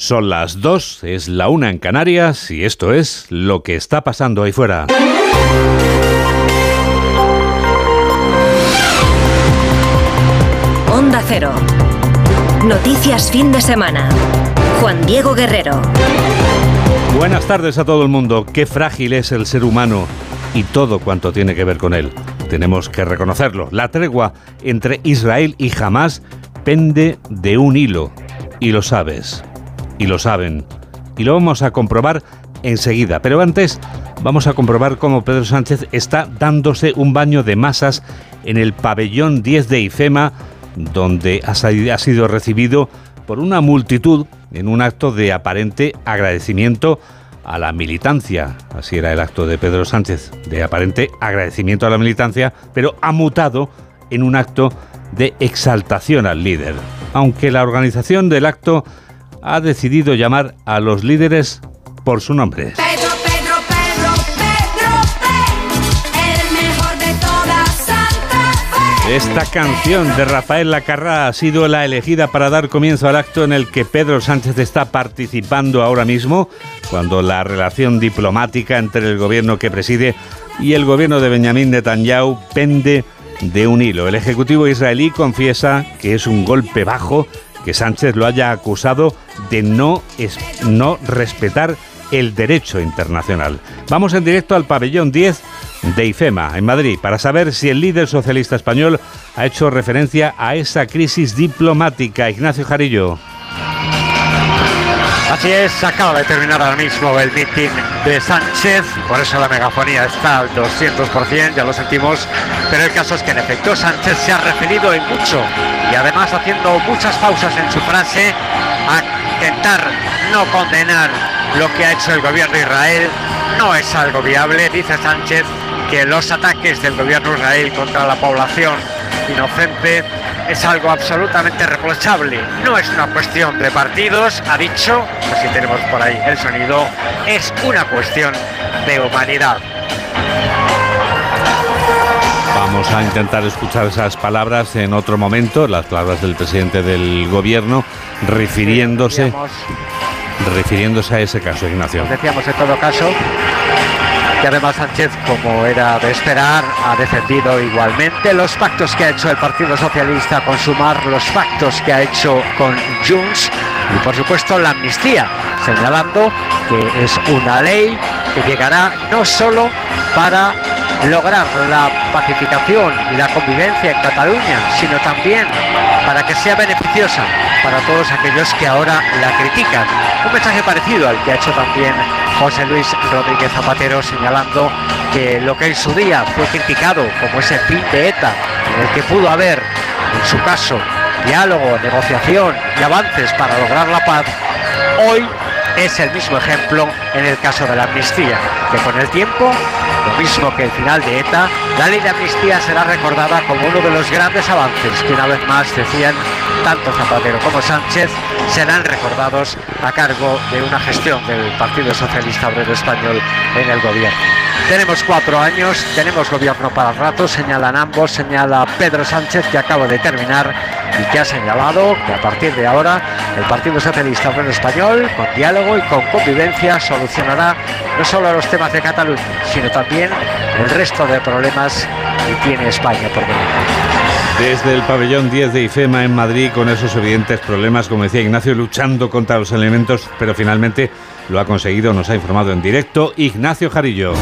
Son las dos, es la una en Canarias y esto es lo que está pasando ahí fuera. Onda Cero. Noticias fin de semana. Juan Diego Guerrero. Buenas tardes a todo el mundo. Qué frágil es el ser humano y todo cuanto tiene que ver con él. Tenemos que reconocerlo. La tregua entre Israel y Hamas pende de un hilo. Y lo sabes y lo saben. Y lo vamos a comprobar enseguida. Pero antes vamos a comprobar cómo Pedro Sánchez está dándose un baño de masas en el pabellón 10 de IFEMA, donde ha sido recibido por una multitud en un acto de aparente agradecimiento a la militancia. Así era el acto de Pedro Sánchez, de aparente agradecimiento a la militancia, pero ha mutado en un acto de exaltación al líder. Aunque la organización del acto ha decidido llamar a los líderes por su nombre. Pedro, Pedro, Pedro, Pedro, el mejor de toda Santa Fe. Esta canción de Rafael Lacarra ha sido la elegida para dar comienzo al acto en el que Pedro Sánchez está participando ahora mismo, cuando la relación diplomática entre el gobierno que preside y el gobierno de Benjamín Netanyahu pende de un hilo. El Ejecutivo israelí confiesa que es un golpe bajo que Sánchez lo haya acusado de no, no respetar el derecho internacional. Vamos en directo al pabellón 10 de IFEMA, en Madrid, para saber si el líder socialista español ha hecho referencia a esa crisis diplomática. Ignacio Jarillo. Así es, acaba de terminar ahora mismo el meeting de Sánchez, por eso la megafonía está al 200%, ya lo sentimos, pero el caso es que en efecto Sánchez se ha referido en mucho y además haciendo muchas pausas en su frase a intentar no condenar lo que ha hecho el gobierno de Israel. No es algo viable, dice Sánchez, que los ataques del gobierno de Israel contra la población inocente es algo absolutamente reprochable. No es una cuestión de partidos, ha dicho, así tenemos por ahí el sonido, es una cuestión de humanidad. Vamos a intentar escuchar esas palabras en otro momento, las palabras del presidente del gobierno, refiriéndose, refiriéndose a ese caso, Ignacio. Decíamos en todo caso que además Sánchez, como era de esperar, ha defendido igualmente los pactos que ha hecho el Partido Socialista con Sumar, los pactos que ha hecho con Junts y por supuesto la amnistía, señalando que es una ley que llegará no solo para lograr la pacificación y la convivencia en Cataluña, sino también para que sea beneficiosa para todos aquellos que ahora la critican. Un mensaje parecido al que ha hecho también José Luis Rodríguez Zapatero, señalando que lo que en su día fue criticado como ese fin de ETA, en el que pudo haber, en su caso, diálogo, negociación y avances para lograr la paz, hoy es el mismo ejemplo en el caso de la amnistía, que con el tiempo, lo mismo que el final de ETA, la ley de amnistía será recordada como uno de los grandes avances que una vez más decían tanto Zapatero como Sánchez serán recordados a cargo de una gestión del Partido Socialista Obrero Español en el gobierno. Tenemos cuatro años, tenemos gobierno para rato, señalan ambos, señala Pedro Sánchez que acaba de terminar y que ha señalado que a partir de ahora el Partido Socialista Obrero Español, con diálogo y con convivencia, solucionará no solo los temas de Cataluña, sino también el resto de problemas que tiene España por delante. Desde el pabellón 10 de IFEMA en Madrid, con esos evidentes problemas, como decía Ignacio, luchando contra los elementos, pero finalmente lo ha conseguido, nos ha informado en directo Ignacio Jarillo.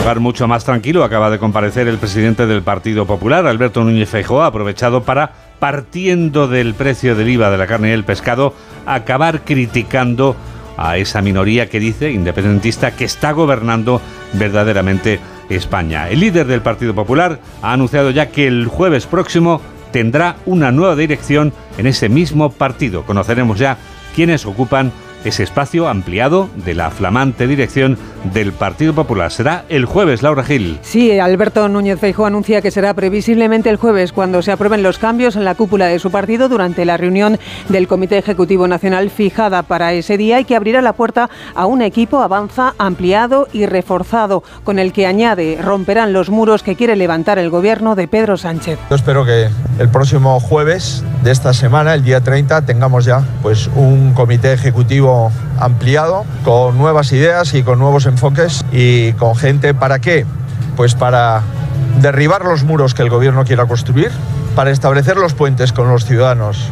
Lugar mucho más tranquilo acaba de comparecer el presidente del Partido Popular, Alberto Núñez Feijóo, ha aprovechado para, partiendo del precio del IVA de la carne y el pescado, acabar criticando a esa minoría que dice, independentista, que está gobernando verdaderamente España. El líder del Partido Popular ha anunciado ya que el jueves próximo tendrá una nueva dirección en ese mismo partido. Conoceremos ya quiénes ocupan ese espacio ampliado de la flamante dirección del Partido Popular. Será el jueves, Laura Gil. Sí, Alberto Núñez Feijóo anuncia que será previsiblemente el jueves cuando se aprueben los cambios en la cúpula de su partido durante la reunión del Comité Ejecutivo Nacional fijada para ese día y que abrirá la puerta a un equipo avanza ampliado y reforzado con el que añade romperán los muros que quiere levantar el gobierno de Pedro Sánchez. Yo espero que el próximo jueves de esta semana, el día 30, tengamos ya pues un comité ejecutivo ampliado con nuevas ideas y con nuevos enfoques y con gente para qué? Pues para derribar los muros que el gobierno quiera construir, para establecer los puentes con los ciudadanos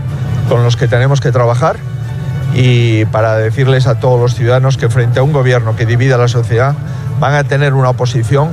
con los que tenemos que trabajar y para decirles a todos los ciudadanos que frente a un gobierno que divide a la sociedad van a tener una oposición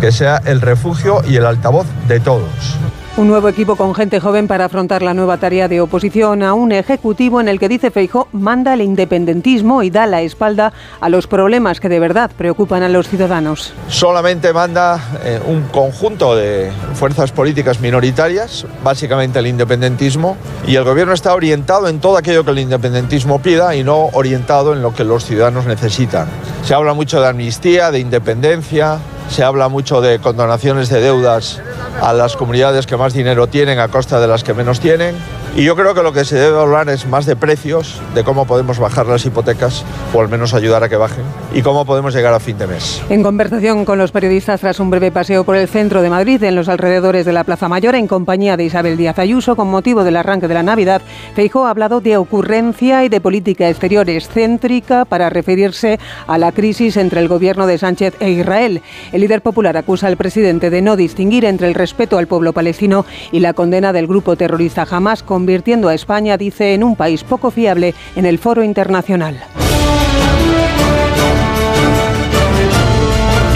que sea el refugio y el altavoz de todos. Un nuevo equipo con gente joven para afrontar la nueva tarea de oposición a un ejecutivo en el que dice Feijó manda el independentismo y da la espalda a los problemas que de verdad preocupan a los ciudadanos. Solamente manda eh, un conjunto de fuerzas políticas minoritarias, básicamente el independentismo, y el gobierno está orientado en todo aquello que el independentismo pida y no orientado en lo que los ciudadanos necesitan. Se habla mucho de amnistía, de independencia, se habla mucho de condonaciones de deudas a las comunidades que más dinero tienen a costa de las que menos tienen. Y yo creo que lo que se debe hablar es más de precios, de cómo podemos bajar las hipotecas, o al menos ayudar a que bajen, y cómo podemos llegar a fin de mes. En conversación con los periodistas tras un breve paseo por el centro de Madrid, en los alrededores de la Plaza Mayor, en compañía de Isabel Díaz Ayuso, con motivo del arranque de la Navidad, Feijóo ha hablado de ocurrencia y de política exterior excéntrica para referirse a la crisis entre el gobierno de Sánchez e Israel. El líder popular acusa al presidente de no distinguir entre el respeto al pueblo palestino y la condena del grupo terrorista Hamas, convirtiendo a España, dice, en un país poco fiable en el foro internacional.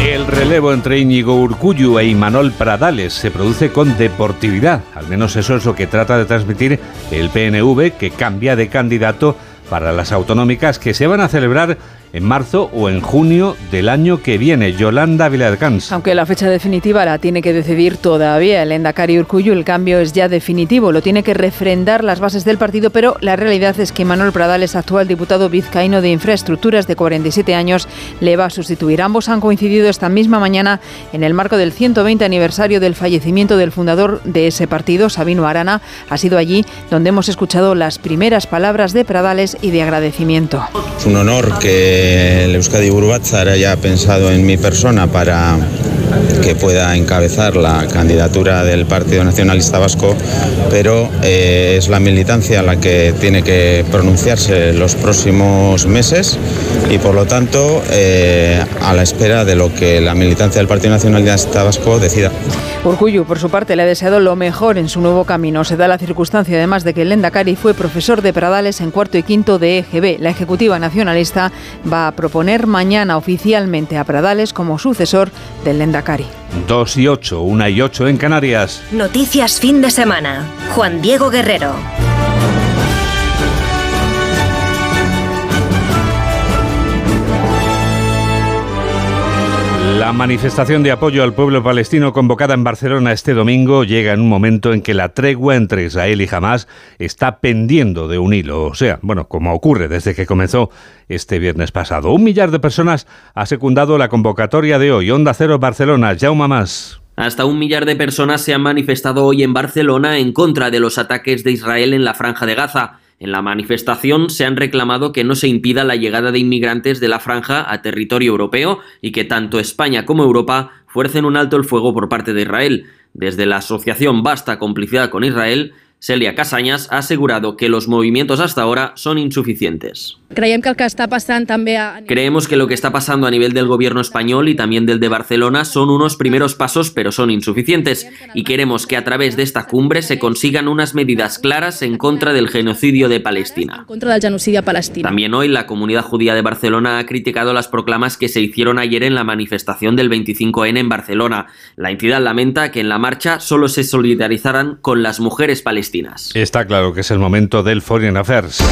El relevo entre Íñigo Urcullu e Imanol Pradales se produce con deportividad. Al menos eso es lo que trata de transmitir el PNV, que cambia de candidato para las autonómicas que se van a celebrar en marzo o en junio del año que viene. Yolanda Viladcans. Aunque la fecha definitiva la tiene que decidir todavía el Endacari Urcuyu, el cambio es ya definitivo. Lo tiene que refrendar las bases del partido, pero la realidad es que Manuel Pradales, actual diputado vizcaíno de Infraestructuras de 47 años, le va a sustituir. Ambos han coincidido esta misma mañana en el marco del 120 aniversario del fallecimiento del fundador de ese partido, Sabino Arana. Ha sido allí donde hemos escuchado las primeras palabras de Pradales y de agradecimiento. Es un honor que el Euskadi Burbatzar haya pensado en mi persona para que pueda encabezar la candidatura del Partido Nacionalista Vasco, pero eh, es la militancia la que tiene que pronunciarse los próximos meses y por lo tanto eh, a la espera de lo que la militancia del Partido Nacionalista Vasco decida. Urcuyu, por su parte, le ha deseado lo mejor en su nuevo camino. Se da la circunstancia, además, de que el Lendakari fue profesor de Pradales en cuarto y quinto de EGB. La Ejecutiva Nacionalista va a proponer mañana oficialmente a Pradales como sucesor del Lendakari. 2 y 8, 1 y 8 en Canarias. Noticias fin de semana. Juan Diego Guerrero. La manifestación de apoyo al pueblo palestino convocada en Barcelona este domingo llega en un momento en que la tregua entre Israel y Hamas está pendiendo de un hilo. O sea, bueno, como ocurre desde que comenzó este viernes pasado. Un millar de personas ha secundado la convocatoria de hoy. Onda Cero Barcelona, Jaume Más. Hasta un millar de personas se han manifestado hoy en Barcelona en contra de los ataques de Israel en la franja de Gaza. En la manifestación se han reclamado que no se impida la llegada de inmigrantes de la franja a territorio europeo y que tanto España como Europa fuercen un alto el fuego por parte de Israel. Desde la asociación Basta Complicidad con Israel, Celia Casañas ha asegurado que los movimientos hasta ahora son insuficientes. Creemos que lo que está pasando a nivel del gobierno español y también del de Barcelona son unos primeros pasos pero son insuficientes y queremos que a través de esta cumbre se consigan unas medidas claras en contra del genocidio de Palestina. También hoy la comunidad judía de Barcelona ha criticado las proclamas que se hicieron ayer en la manifestación del 25N en Barcelona. La entidad lamenta que en la marcha solo se solidarizaran con las mujeres palestinas. Está claro que es el momento del Foreign Affairs.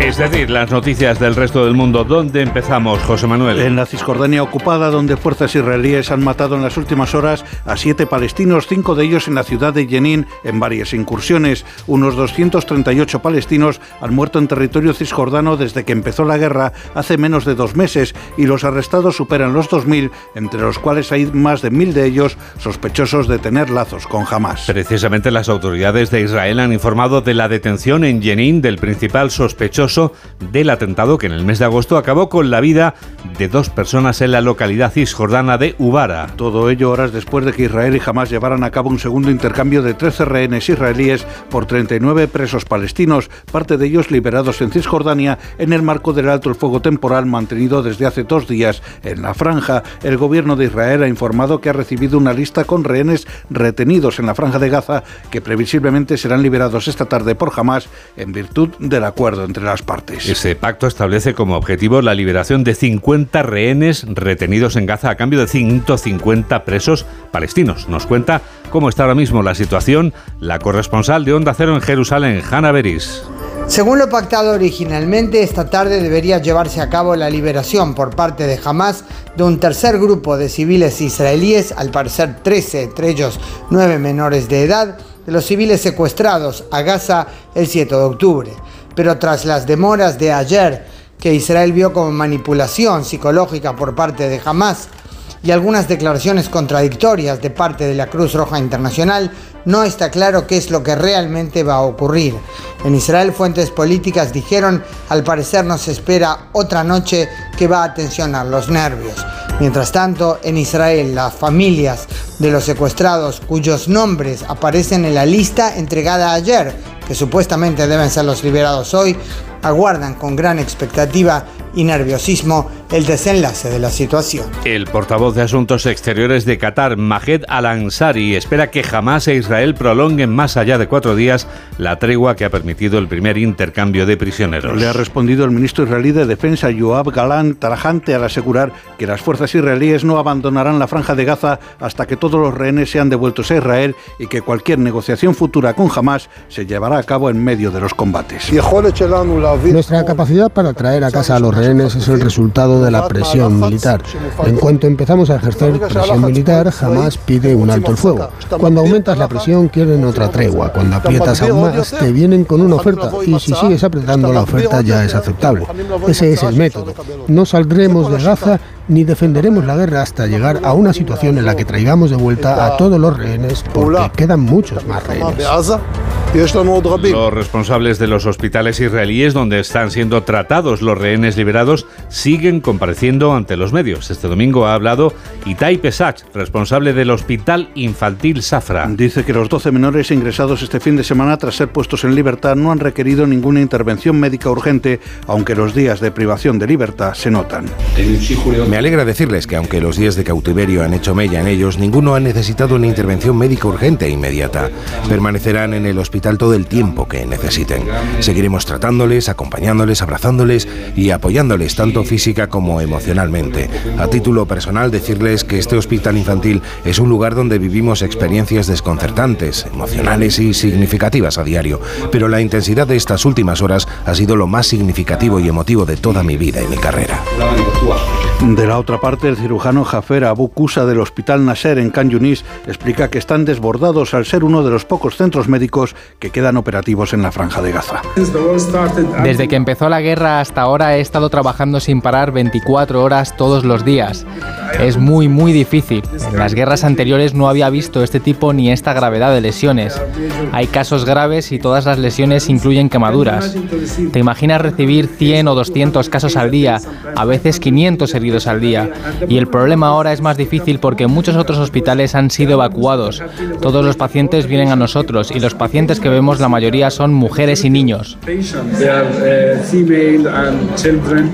Es decir, las noticias del resto del mundo. ¿Dónde empezamos, José Manuel? En la Cisjordania ocupada, donde fuerzas israelíes han matado en las últimas horas a siete palestinos, cinco de ellos en la ciudad de Jenin, en varias incursiones. Unos 238 palestinos han muerto en territorio cisjordano desde que empezó la guerra hace menos de dos meses y los arrestados superan los 2.000, entre los cuales hay más de 1.000 de ellos sospechosos de tener lazos con Hamas. Precisamente las autoridades de Israel han informado de la detención en Jenin del principal sospechoso sospechoso del atentado que en el mes de agosto acabó con la vida de dos personas en la localidad cisjordana de Ubara. Todo ello horas después de que Israel y Hamas llevaran a cabo un segundo intercambio de 13 rehenes israelíes por 39 presos palestinos, parte de ellos liberados en Cisjordania en el marco del alto el fuego temporal mantenido desde hace dos días en la franja. El gobierno de Israel ha informado que ha recibido una lista con rehenes retenidos en la franja de Gaza que previsiblemente serán liberados esta tarde por Hamas en virtud del acuerdo entre las partes. Ese pacto establece como objetivo la liberación de 50 rehenes retenidos en Gaza a cambio de 150 presos palestinos. Nos cuenta cómo está ahora mismo la situación la corresponsal de Onda Cero en Jerusalén, Hanna Beris. Según lo pactado originalmente, esta tarde debería llevarse a cabo la liberación por parte de Hamas de un tercer grupo de civiles israelíes, al parecer 13, entre ellos 9 menores de edad, de los civiles secuestrados a Gaza el 7 de octubre. Pero tras las demoras de ayer, que Israel vio como manipulación psicológica por parte de Hamas, y algunas declaraciones contradictorias de parte de la Cruz Roja Internacional, no está claro qué es lo que realmente va a ocurrir. En Israel fuentes políticas dijeron, al parecer nos espera otra noche que va a tensionar los nervios. Mientras tanto, en Israel las familias de los secuestrados cuyos nombres aparecen en la lista entregada ayer, que supuestamente deben ser los liberados hoy, aguardan con gran expectativa y nerviosismo el desenlace de la situación. El portavoz de Asuntos Exteriores de Qatar, Majed Al-Ansari, espera que jamás e Israel prolonguen más allá de cuatro días la tregua que ha permitido el primer intercambio de prisioneros. Le ha respondido el ministro israelí de Defensa, Yoav Galan, tarajante al asegurar que las fuerzas israelíes no abandonarán la franja de Gaza hasta que todos los rehenes sean devueltos a Israel y que cualquier negociación futura con Hamas se llevará a cabo en medio de los combates. Nuestra capacidad para traer a casa a los rehenes es el resultado de la presión militar. En cuanto empezamos a ejercer presión militar, jamás pide un alto el fuego. Cuando aumentas la presión, quieren otra tregua. Cuando aprietas aún más, te vienen con una oferta. Y si sigues apretando, la oferta ya es aceptable. Ese es el método. No saldremos de Gaza ni defenderemos la guerra hasta llegar a una situación en la que traigamos de vuelta a todos los rehenes, porque quedan muchos más rehenes. Los responsables de los hospitales israelíes donde están siendo tratados los rehenes liberados siguen compareciendo ante los medios. Este domingo ha hablado Itai Pesach, responsable del Hospital Infantil Safra. Dice que los 12 menores ingresados este fin de semana tras ser puestos en libertad no han requerido ninguna intervención médica urgente, aunque los días de privación de libertad se notan. Me alegra decirles que aunque los días de cautiverio han hecho mella en ellos, ninguno ha necesitado una intervención médica urgente e inmediata. Permanecerán en el hospital todo el tiempo que necesiten. Seguiremos tratándoles, acompañándoles, abrazándoles y apoyándoles tanto física como emocionalmente. A título personal decirles que este hospital infantil es un lugar donde vivimos experiencias desconcertantes, emocionales y significativas a diario, pero la intensidad de estas últimas horas ha sido lo más significativo y emotivo de toda mi vida y mi carrera. De la otra parte, el cirujano Jafer Abu Kusa del Hospital Nasser en Can Yunis explica que están desbordados al ser uno de los pocos centros médicos que quedan operativos en la franja de Gaza. Desde que empezó la guerra hasta ahora he estado trabajando sin parar 24 horas todos los días. Es muy muy difícil. En las guerras anteriores no había visto este tipo ni esta gravedad de lesiones. Hay casos graves y todas las lesiones incluyen quemaduras. ¿Te imaginas recibir 100 o 200 casos al día, a veces 500 heridos al día? Y el problema ahora es más difícil porque muchos otros hospitales han sido evacuados. Todos los pacientes vienen a nosotros y los pacientes que vemos la mayoría son mujeres y niños.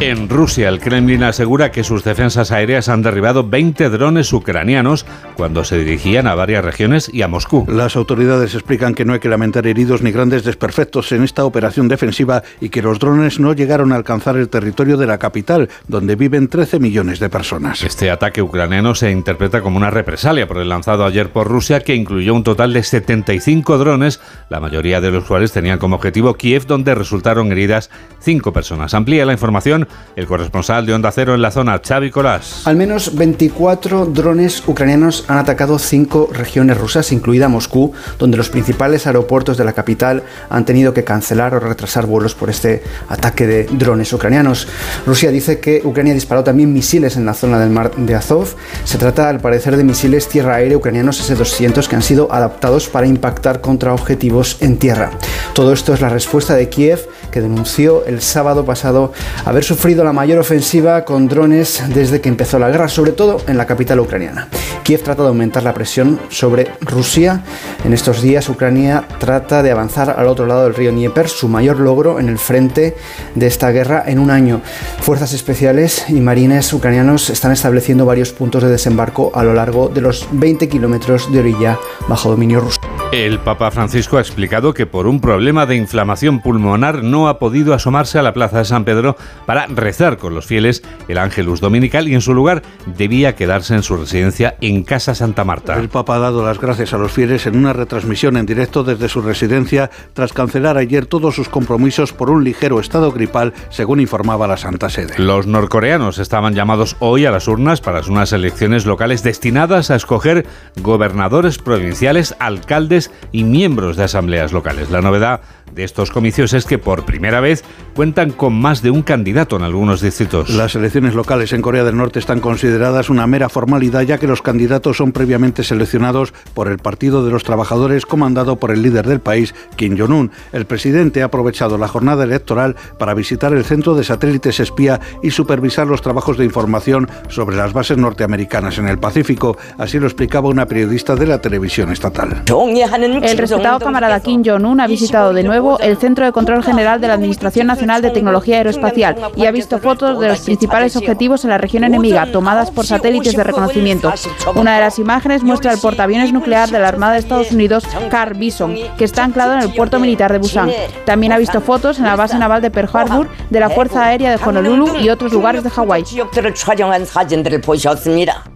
En Rusia, el Kremlin asegura que sus defensas aéreas han derribado 20 drones ucranianos cuando se dirigían a varias regiones y a Moscú. Las autoridades explican que no hay que lamentar heridos ni grandes desperfectos en esta operación defensiva y que los drones no llegaron a alcanzar el territorio de la capital, donde viven 13 millones de personas. Este ataque ucraniano se interpreta como una represalia por el lanzado ayer por Rusia, que incluyó un total de 75 drones, la mayoría de los cuales tenían como objetivo Kiev, donde resultaron heridas cinco personas. Amplía la información el corresponsal de Onda Cero en la zona, Xavi Colás. Al menos 24 drones ucranianos han atacado cinco regiones rusas, incluida Moscú, donde los principales aeropuertos de la capital han tenido que cancelar o retrasar vuelos por este ataque de drones ucranianos. Rusia dice que Ucrania disparó también misiles en la zona del mar de Azov. Se trata, al parecer, de misiles tierra-aire ucranianos S-200 que han sido adaptados para impactar contra objetivos en tierra. Todo esto es la respuesta de Kiev, que denunció el sábado pasado haber sufrido la mayor ofensiva con drones desde que empezó la guerra, sobre todo en la capital ucraniana. Kiev trata de aumentar la presión sobre Rusia. En estos días Ucrania trata de avanzar al otro lado del río Dnieper, su mayor logro en el frente de esta guerra en un año. Fuerzas especiales y marines ucranianos están estableciendo varios puntos de desembarco a lo largo de los 20 kilómetros de orilla bajo dominio ruso. El Papa Francisco ha explicado que por un problema de inflamación pulmonar no ha podido asomarse a la Plaza de San Pedro para rezar con los fieles el Ángelus Dominical y en su lugar debía quedarse en su residencia en Casa Santa Marta. El Papa ha dado las gracias a los fieles en una retransmisión en directo desde su residencia tras cancelar ayer todos sus compromisos por un ligero estado gripal, según informaba la Santa Sede. Los norcoreanos estaban llamados hoy a las urnas para unas elecciones locales destinadas a escoger gobernadores provinciales, alcaldes y miembros de asambleas locales. La novedad de estos comicios es que por primera vez cuentan con más de un candidato en algunos distritos. Las elecciones locales en Corea del Norte están consideradas una mera formalidad ya que los candidatos son previamente seleccionados por el Partido de los Trabajadores comandado por el líder del país, Kim Jong-un. El presidente ha aprovechado la jornada electoral para visitar el centro de satélites espía y supervisar los trabajos de información sobre las bases norteamericanas en el Pacífico. Así lo explicaba una periodista de la televisión estatal. El respetado camarada Kim Jong-un ha visitado de nuevo el Centro de Control General de la Administración Nacional de Tecnología Aeroespacial y ha visto fotos de los principales objetivos en la región enemiga tomadas por satélites de reconocimiento. Una de las imágenes muestra el portaaviones nuclear de la Armada de Estados Unidos, Carl Bison, que está anclado en el puerto militar de Busan. También ha visto fotos en la base naval de Pearl Harbor, de la Fuerza Aérea de Honolulu y otros lugares de Hawái.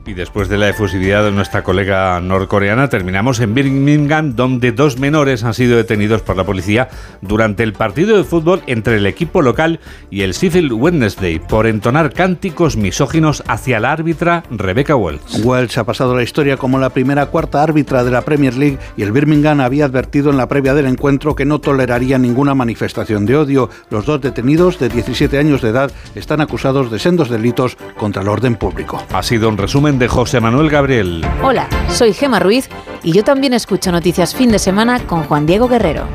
Y después de la efusividad de nuestra colega norcoreana, terminamos en Birmingham, donde dos menores han sido detenidos por la policía durante el partido de fútbol entre el equipo local y el Sheffield Wednesday por entonar cánticos misóginos hacia la árbitra Rebecca Wells. Wells ha pasado la historia como la primera cuarta árbitra de la Premier League y el Birmingham había advertido en la previa del encuentro que no toleraría ninguna manifestación de odio. Los dos detenidos de 17 años de edad están acusados de sendos delitos contra el orden público. Ha sido un resumen de José Manuel Gabriel. Hola, soy Gema Ruiz y yo también escucho noticias fin de semana con Juan Diego Guerrero.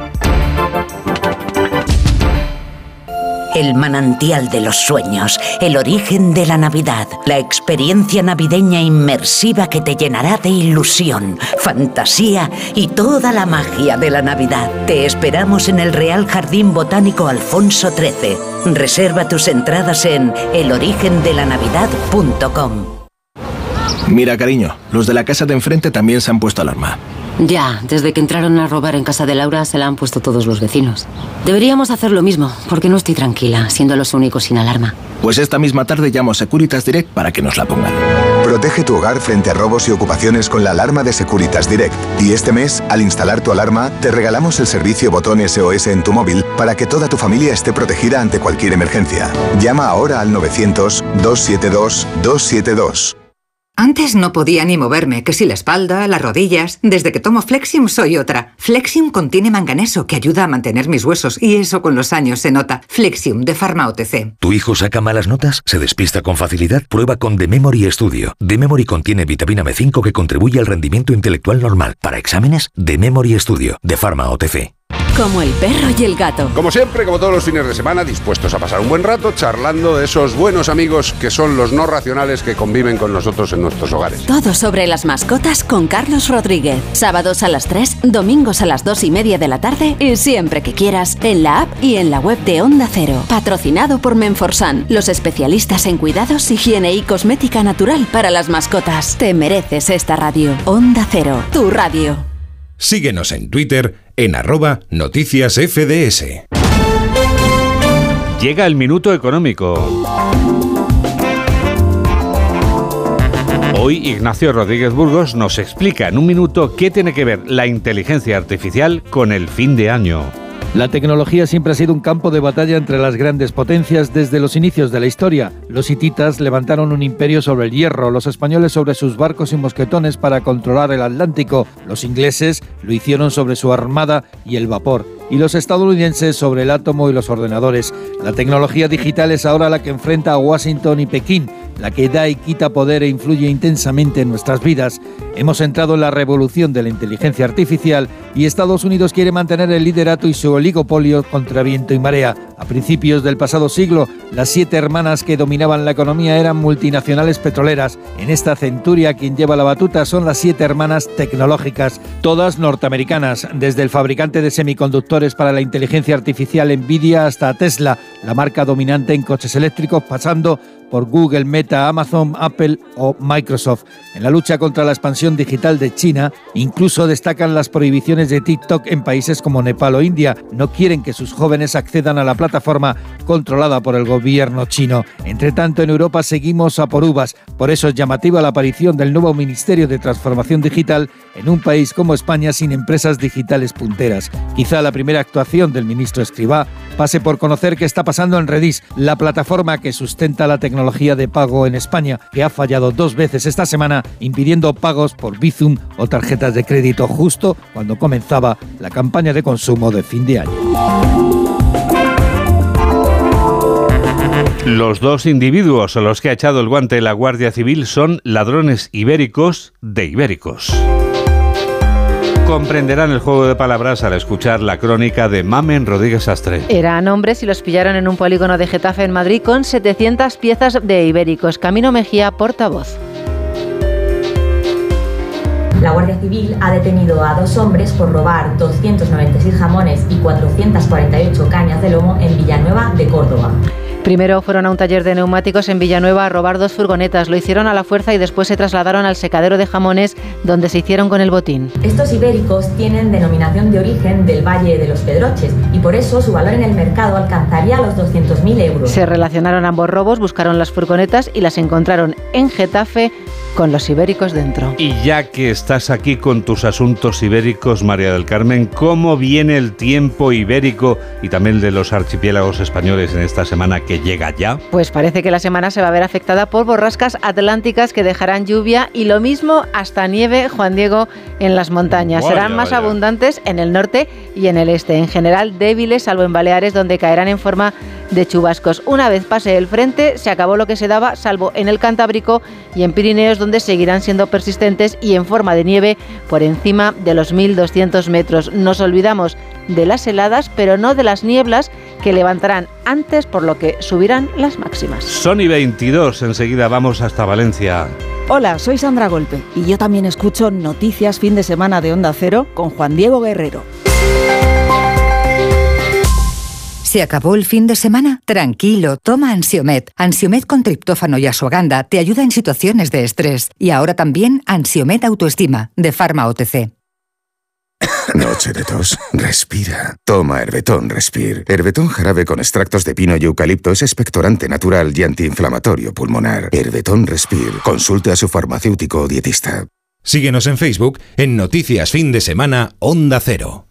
El manantial de los sueños, el origen de la Navidad, la experiencia navideña inmersiva que te llenará de ilusión, fantasía y toda la magia de la Navidad. Te esperamos en el Real Jardín Botánico Alfonso XIII. Reserva tus entradas en elorigendelanavidad.com. Mira, cariño, los de la casa de enfrente también se han puesto alarma. Ya, desde que entraron a robar en casa de Laura se la han puesto todos los vecinos. Deberíamos hacer lo mismo, porque no estoy tranquila, siendo los únicos sin alarma. Pues esta misma tarde llamo a Securitas Direct para que nos la pongan. Protege tu hogar frente a robos y ocupaciones con la alarma de Securitas Direct. Y este mes, al instalar tu alarma, te regalamos el servicio botón SOS en tu móvil para que toda tu familia esté protegida ante cualquier emergencia. Llama ahora al 900-272-272. Antes no podía ni moverme, que si la espalda, las rodillas. Desde que tomo Flexium soy otra. Flexium contiene manganeso que ayuda a mantener mis huesos y eso con los años se nota. Flexium de Pharma OTC. ¿Tu hijo saca malas notas? ¿Se despista con facilidad? Prueba con The Memory Studio. The Memory contiene vitamina B5 que contribuye al rendimiento intelectual normal. Para exámenes, The Memory Studio de Pharma OTC. Como el perro y el gato. Como siempre, como todos los fines de semana, dispuestos a pasar un buen rato charlando de esos buenos amigos que son los no racionales que conviven con nosotros en nuestros hogares. Todo sobre las mascotas con Carlos Rodríguez. Sábados a las 3, domingos a las 2 y media de la tarde y siempre que quieras en la app y en la web de Onda Cero. Patrocinado por Menforsan, los especialistas en cuidados, higiene y cosmética natural para las mascotas. Te mereces esta radio. Onda Cero, tu radio. Síguenos en Twitter en arroba noticias FDS. Llega el minuto económico. Hoy Ignacio Rodríguez Burgos nos explica en un minuto qué tiene que ver la inteligencia artificial con el fin de año. La tecnología siempre ha sido un campo de batalla entre las grandes potencias desde los inicios de la historia. Los hititas levantaron un imperio sobre el hierro, los españoles sobre sus barcos y mosquetones para controlar el Atlántico, los ingleses lo hicieron sobre su armada y el vapor. Y los estadounidenses sobre el átomo y los ordenadores. La tecnología digital es ahora la que enfrenta a Washington y Pekín, la que da y quita poder e influye intensamente en nuestras vidas. Hemos entrado en la revolución de la inteligencia artificial y Estados Unidos quiere mantener el liderato y su oligopolio contra viento y marea. A principios del pasado siglo, las siete hermanas que dominaban la economía eran multinacionales petroleras. En esta centuria quien lleva la batuta son las siete hermanas tecnológicas, todas norteamericanas, desde el fabricante de semiconductores para la inteligencia artificial Nvidia hasta Tesla, la marca dominante en coches eléctricos, pasando por Google, Meta, Amazon, Apple o Microsoft. En la lucha contra la expansión digital de China, incluso destacan las prohibiciones de TikTok en países como Nepal o India. No quieren que sus jóvenes accedan a la plataforma controlada por el gobierno chino. Entre tanto, en Europa seguimos a por uvas. Por eso es llamativa la aparición del nuevo Ministerio de Transformación Digital en un país como España sin empresas digitales punteras. Quizá la primera actuación del ministro Escribá pase por conocer qué está pasando en Redis, la plataforma que sustenta la tecnología de pago en España, que ha fallado dos veces esta semana impidiendo pagos por Bizum o tarjetas de crédito justo cuando comenzaba la campaña de consumo de fin de año. Los dos individuos a los que ha echado el guante la Guardia Civil son ladrones ibéricos de ibéricos comprenderán el juego de palabras al escuchar la crónica de Mamen Rodríguez Astre. Eran hombres y los pillaron en un polígono de Getafe en Madrid con 700 piezas de ibéricos. Camino Mejía, portavoz. La Guardia Civil ha detenido a dos hombres por robar 296 jamones y 448 cañas de lomo en Villanueva de Córdoba. Primero fueron a un taller de neumáticos en Villanueva a robar dos furgonetas. Lo hicieron a la fuerza y después se trasladaron al secadero de jamones donde se hicieron con el botín. Estos ibéricos tienen denominación de origen del Valle de los Pedroches y por eso su valor en el mercado alcanzaría los 200.000 euros. Se relacionaron ambos robos, buscaron las furgonetas y las encontraron en Getafe con los ibéricos dentro. Y ya que estás aquí con tus asuntos ibéricos, María del Carmen, ¿cómo viene el tiempo ibérico y también de los archipiélagos españoles en esta semana que llega ya? Pues parece que la semana se va a ver afectada por borrascas atlánticas que dejarán lluvia y lo mismo hasta nieve, Juan Diego, en las montañas. Serán más abundantes en el norte y en el este. En general débiles, salvo en Baleares, donde caerán en forma de chubascos. Una vez pase el frente, se acabó lo que se daba, salvo en el Cantábrico y en Pirineos, donde seguirán siendo persistentes y en forma de nieve por encima de los 1.200 metros. Nos olvidamos de las heladas, pero no de las nieblas que levantarán antes, por lo que subirán las máximas. Sony 22, enseguida vamos hasta Valencia. Hola, soy Sandra Golpe y yo también escucho Noticias Fin de Semana de Onda Cero con Juan Diego Guerrero. ¿Se acabó el fin de semana? Tranquilo, toma Ansiomet. Ansiomet con triptófano y asuaganda te ayuda en situaciones de estrés. Y ahora también Ansiomet Autoestima, de Pharma OTC. Noche de tos. Respira. Toma Herbetón Respir. Herbetón jarabe con extractos de pino y eucalipto es expectorante natural y antiinflamatorio pulmonar. Herbetón Respir. Consulte a su farmacéutico o dietista. Síguenos en Facebook en Noticias Fin de Semana Onda Cero.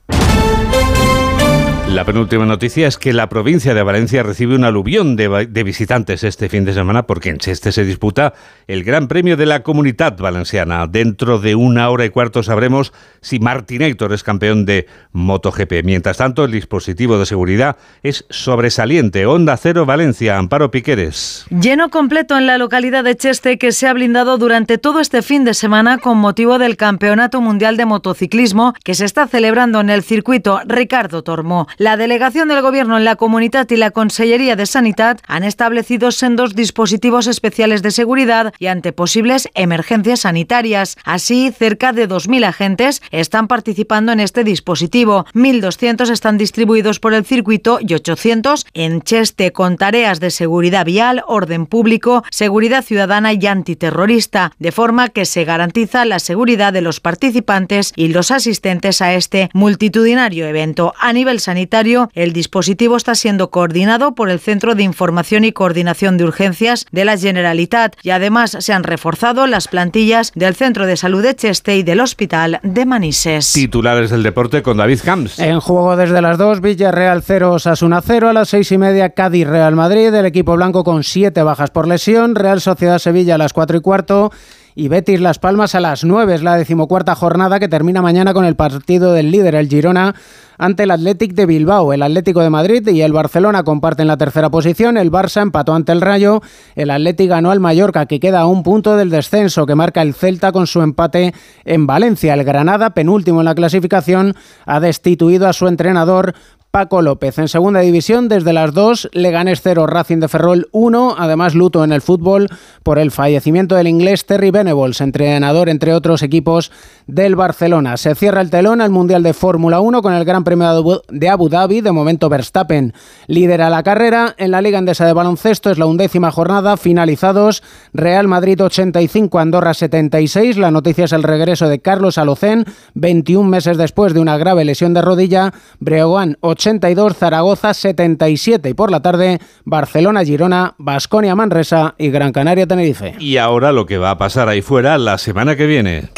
La penúltima noticia es que la provincia de Valencia recibe un aluvión de, visitantes este fin de semana porque en Cheste se disputa el Gran Premio de la Comunidad Valenciana. Dentro de una hora y cuarto sabremos si Martín Héctor es campeón de MotoGP. Mientras tanto, el dispositivo de seguridad es sobresaliente. Onda Cero Valencia, Amparo Piqueres. Lleno completo en la localidad de Cheste que se ha blindado durante todo este fin de semana con motivo del Campeonato Mundial de Motociclismo que se está celebrando en el circuito Ricardo Tormo. La delegación del Gobierno en la Comunidad y la Consellería de Sanidad han establecido sendos dispositivos especiales de seguridad y ante posibles emergencias sanitarias. Así, cerca de 2.000 agentes están participando en este dispositivo. 1.200 están distribuidos por el circuito y 800 en Cheste con tareas de seguridad vial, orden público, seguridad ciudadana y antiterrorista, de forma que se garantiza la seguridad de los participantes y los asistentes a este multitudinario evento. A nivel sanitario, el dispositivo está siendo coordinado por el Centro de Información y Coordinación de Urgencias de la Generalitat y además se han reforzado las plantillas del Centro de Salud de Cheste y del Hospital de Manises. Titulares del deporte con David Camps. En juego desde las 2, Villarreal 0, Sasuna 0, a las 6 y media Cádiz Real Madrid, el equipo blanco con 7 bajas por lesión, Real Sociedad Sevilla a las 4 y cuarto y Betis Las Palmas a las 9. Es la decimocuarta jornada que termina mañana con el partido del líder, el Girona, ante el Athletic de Bilbao. El Atlético de Madrid y el Barcelona comparten la tercera posición. El Barça empató ante el Rayo. El Athletic ganó al Mallorca, que queda a un punto del descenso, que marca el Celta con su empate en Valencia. El Granada, penúltimo en la clasificación, ha destituido a su entrenador Paco López. En segunda división, desde las 2, Leganés 0, Racing de Ferrol 1. Además, luto en el fútbol por el fallecimiento del inglés Terry Venables, entrenador, entre otros equipos del Barcelona. Se cierra el telón al Mundial de Fórmula 1 con el Gran Premio de Abu Dhabi. De momento, Verstappen lidera la carrera. En la Liga Endesa de Baloncesto es la undécima jornada. Finalizados, Real Madrid 85, Andorra 76. La noticia es el regreso de Carlos Alocén, 21 meses después de una grave lesión de rodilla. Breogán 82, Zaragoza 77 y por la tarde Barcelona, Girona, Basconia, Manresa y Gran Canaria, Tenerife. Y ahora lo que va a pasar ahí fuera la semana que viene.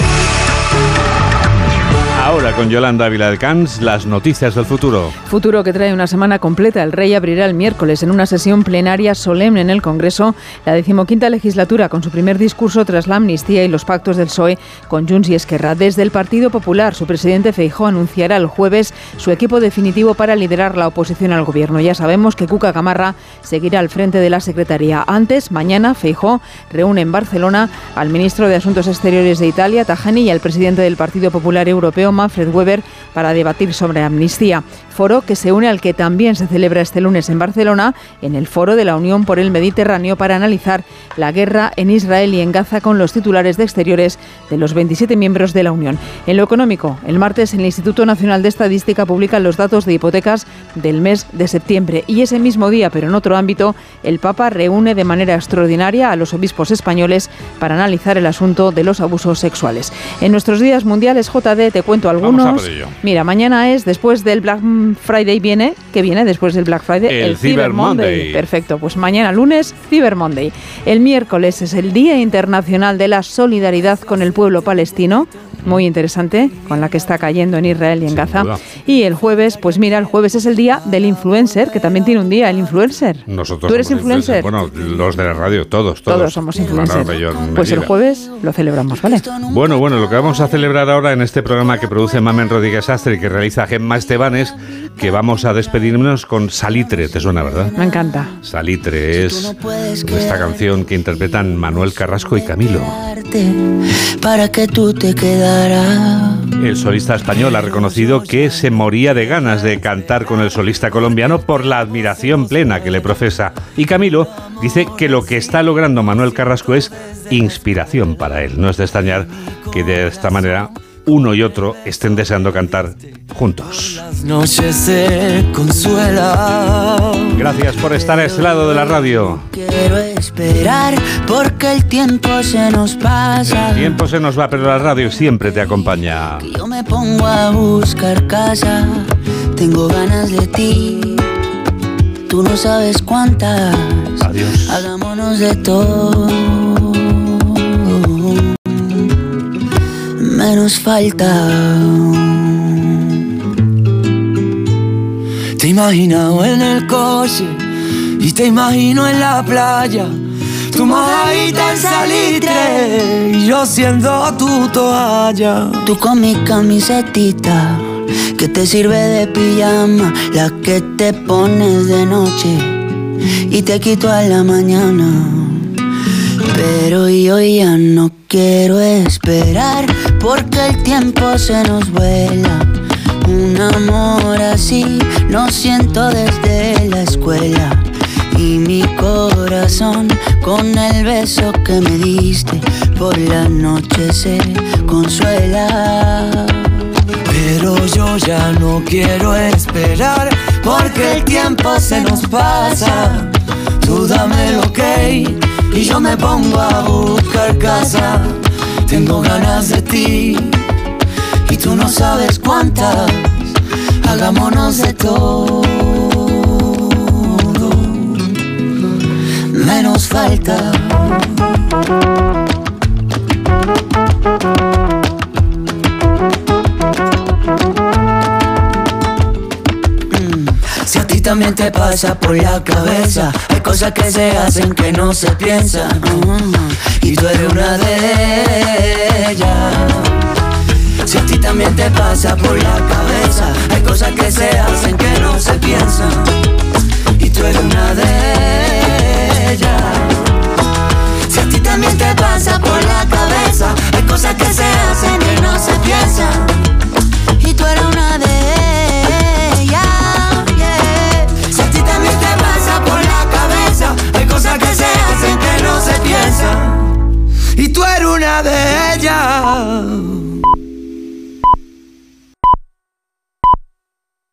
Ahora con Yolanda Ávila del las noticias del futuro. Futuro que trae una semana completa. El rey abrirá el miércoles en una sesión plenaria solemne en el Congreso la decimoquinta legislatura con su primer discurso tras la amnistía y los pactos del PSOE con Junts y Esquerra. Desde el Partido Popular, su presidente Feijó anunciará el jueves su equipo definitivo para liderar la oposición al gobierno. Ya sabemos que Cuca Camarra seguirá al frente de la Secretaría. Antes, mañana, Feijó reúne en Barcelona al ministro de Asuntos Exteriores de Italia, Tajani, y al presidente del Partido Popular Europeo, Manfred Weber para debatir sobre amnistía. Foro que se une al que también se celebra este lunes en Barcelona, en el Foro de la Unión por el Mediterráneo, para analizar la guerra en Israel y en Gaza con los titulares de exteriores de los 27 miembros de la Unión. En lo económico, el martes el Instituto Nacional de Estadística publica los datos de hipotecas del mes de septiembre y ese mismo día, pero en otro ámbito, el Papa reúne de manera extraordinaria a los obispos españoles para analizar el asunto de los abusos sexuales. En nuestros días mundiales, JD, te cuento algunos. Mira, mañana es después del Black Friday viene, que viene después del Black Friday, el, Cyber Monday. Perfecto, pues mañana lunes Cyber Monday. El miércoles es el Día Internacional de la Solidaridad con el pueblo palestino muy interesante con la que está cayendo en Israel y en Gaza. Y el jueves, pues mira, el jueves es el día del influencer, que también tiene un día, el influencer. Nosotros ¿Tú eres influencer? Bueno, los de la radio, todos, todos. Todos somos influencers. Pues el jueves lo celebramos, ¿vale? Bueno, bueno, lo que vamos a celebrar ahora en este programa que produce Mamen Rodríguez Astre y que realiza Gemma Estebanes, que vamos a despedirnos con Salitre, ¿te suena, verdad? Me encanta. Salitre es esta canción que interpretan Manuel Carrasco y Camilo. Para que tú te quedas el solista español ha reconocido que se moría de ganas de cantar con el solista colombiano por la admiración plena que le profesa. Y Camilo dice que lo que está logrando Manuel Carrasco es inspiración para él. No es de extrañar que de esta manera uno y otro estén deseando cantar juntos. Gracias por estar a este lado de la radio. Quiero esperar porque el tiempo se nos pasa. El tiempo se nos va, pero la radio siempre te acompaña. yo me pongo a buscar casa, tengo ganas de ti. Tú no sabes cuántas. Adiós. Hagámonos de todo. Menos falta. Te imagino en el coche y te imagino en la playa. Tu mojadita en salitre y yo siendo tu toalla. Tú con mi camisetita que te sirve de pijama, la que te pones de noche y te quito a la mañana. Pero yo ya no quiero esperar porque el tiempo se nos vuela. Un amor así lo siento desde la escuela. Y mi corazón con el beso que me diste por la noche se consuela. Pero yo ya no quiero esperar porque el tiempo se nos pasa. Tú dame lo que y yo me pongo a buscar casa. Tengo ganas de ti y tú no sabes cuántas. Hagámonos de todo. Menos falta. también te pasa por la cabeza. Hay cosas que se hacen que no se piensan. Y tú eres una de ellas. Si a ti también te pasa por la cabeza, hay cosas que se hacen que no se piensan. Y tú eres una de ellas. Si a ti también te pasa por la cabeza, hay cosas que se hacen que no se piensan. Y tú eres una